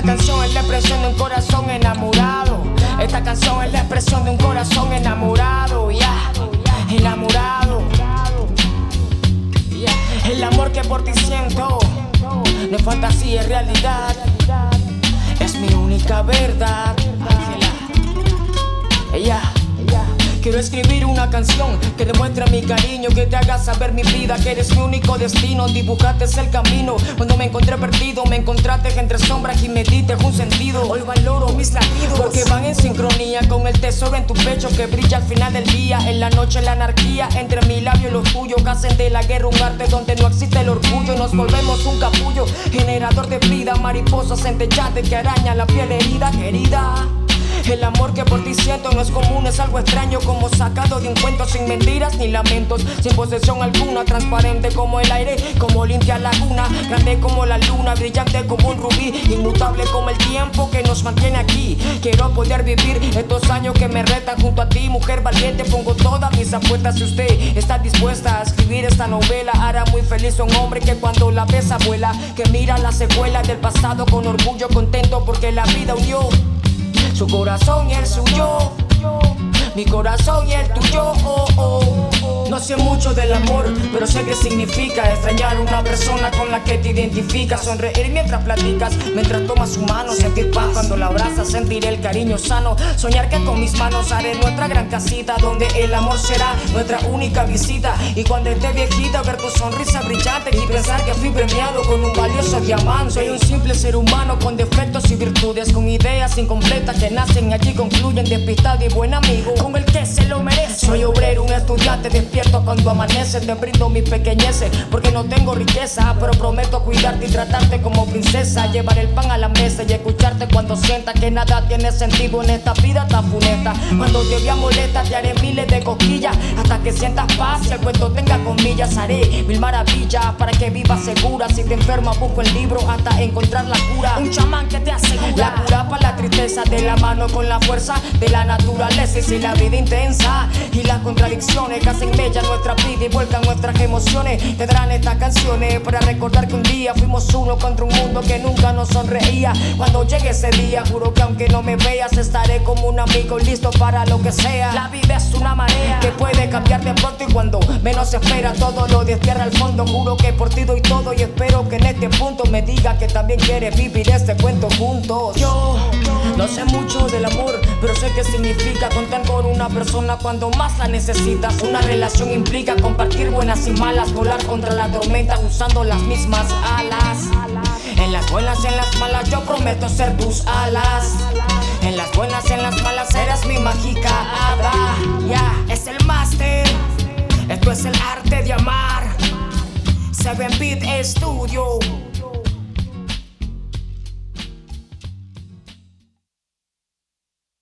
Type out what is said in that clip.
expresión de un corazón enamorado. Esta canción es la expresión de un corazón enamorado, ya, enamorado. El amor que por ti siento no es fantasía, es realidad. Es mi única verdad. Ella. Quiero escribir una canción que demuestre mi cariño, que te haga saber mi vida, que eres mi único destino. Dibujaste el camino. Cuando me encontré perdido, me entre sombras y me diste un sentido. Hoy valoro mis latidos porque van en sincronía con el tesoro en tu pecho que brilla al final del día. En la noche, la anarquía entre mi labio y los tuyos. Que hacen de la guerra un arte donde no existe el orgullo. Nos volvemos un capullo, generador de vida, mariposas centellantes que araña la piel herida, querida. El amor que por ti siento. No es común, es algo extraño como sacado de un cuento sin mentiras ni lamentos, sin posesión alguna, transparente como el aire, como limpia laguna, grande como la luna, brillante como un rubí, inmutable como el tiempo que nos mantiene aquí. Quiero poder vivir estos años que me retan junto a ti, mujer valiente, pongo todas mis apuestas. Si usted está dispuesta a escribir esta novela, hará muy feliz un hombre que cuando la besa vuela, que mira la secuela del pasado con orgullo contento porque la vida unió su corazón y el suyo. Mi corazón y el tuyo. Oh, oh. Sé mucho del amor, pero sé qué significa extrañar una persona con la que te identificas. Sonreír mientras platicas, mientras tomas su mano, sentir paz cuando la abrazas, sentir el cariño sano. Soñar que con mis manos haré nuestra gran casita, donde el amor será nuestra única visita. Y cuando esté viejita, ver tu sonrisa brillante y pensar que fui premiado con un valioso diamante. Soy un simple ser humano con defectos y virtudes, con ideas incompletas que nacen allí concluyen despistado y buen amigo, Soy obrero, un estudiante despierto cuando amanece, te brindo mi pequeñeces, porque no tengo riqueza, pero prometo cuidarte y tratarte como princesa, llevar el pan a la mesa y escucharte cuando sientas que nada tiene sentido en esta vida tan funesta. Cuando te vea molesta, te haré miles de cosquillas, hasta que sientas paz. Y el cuento tenga comillas, haré mil maravillas que vivas segura. Si te enfermas, busco el libro hasta encontrar la cura. Un chamán que te asegura la cura para la tristeza de la mano con la fuerza de la naturaleza y si la vida intensa y las contradicciones que hacen bella nuestra vida y vuelcan nuestras emociones. Tendrán estas canciones para recordar que un día fuimos uno contra un mundo que nunca nos sonreía. Cuando llegue ese día, juro que aunque no me veas, estaré como un amigo listo para lo que sea. La vida es una marea que puede cambiar de pronto y cuando menos se espera, todo lo destierra al fondo. Juro que por ti doy todo y espero que en este punto me diga que también quieres vivir este cuento juntos. Yo no sé mucho del amor, pero sé qué significa contar con una persona cuando más la necesitas. Una relación implica compartir buenas y malas, volar contra la tormenta usando las mismas alas. En las buenas y en las malas yo prometo ser tus alas. En las buenas y en las malas eres mi mágica hada. estudio.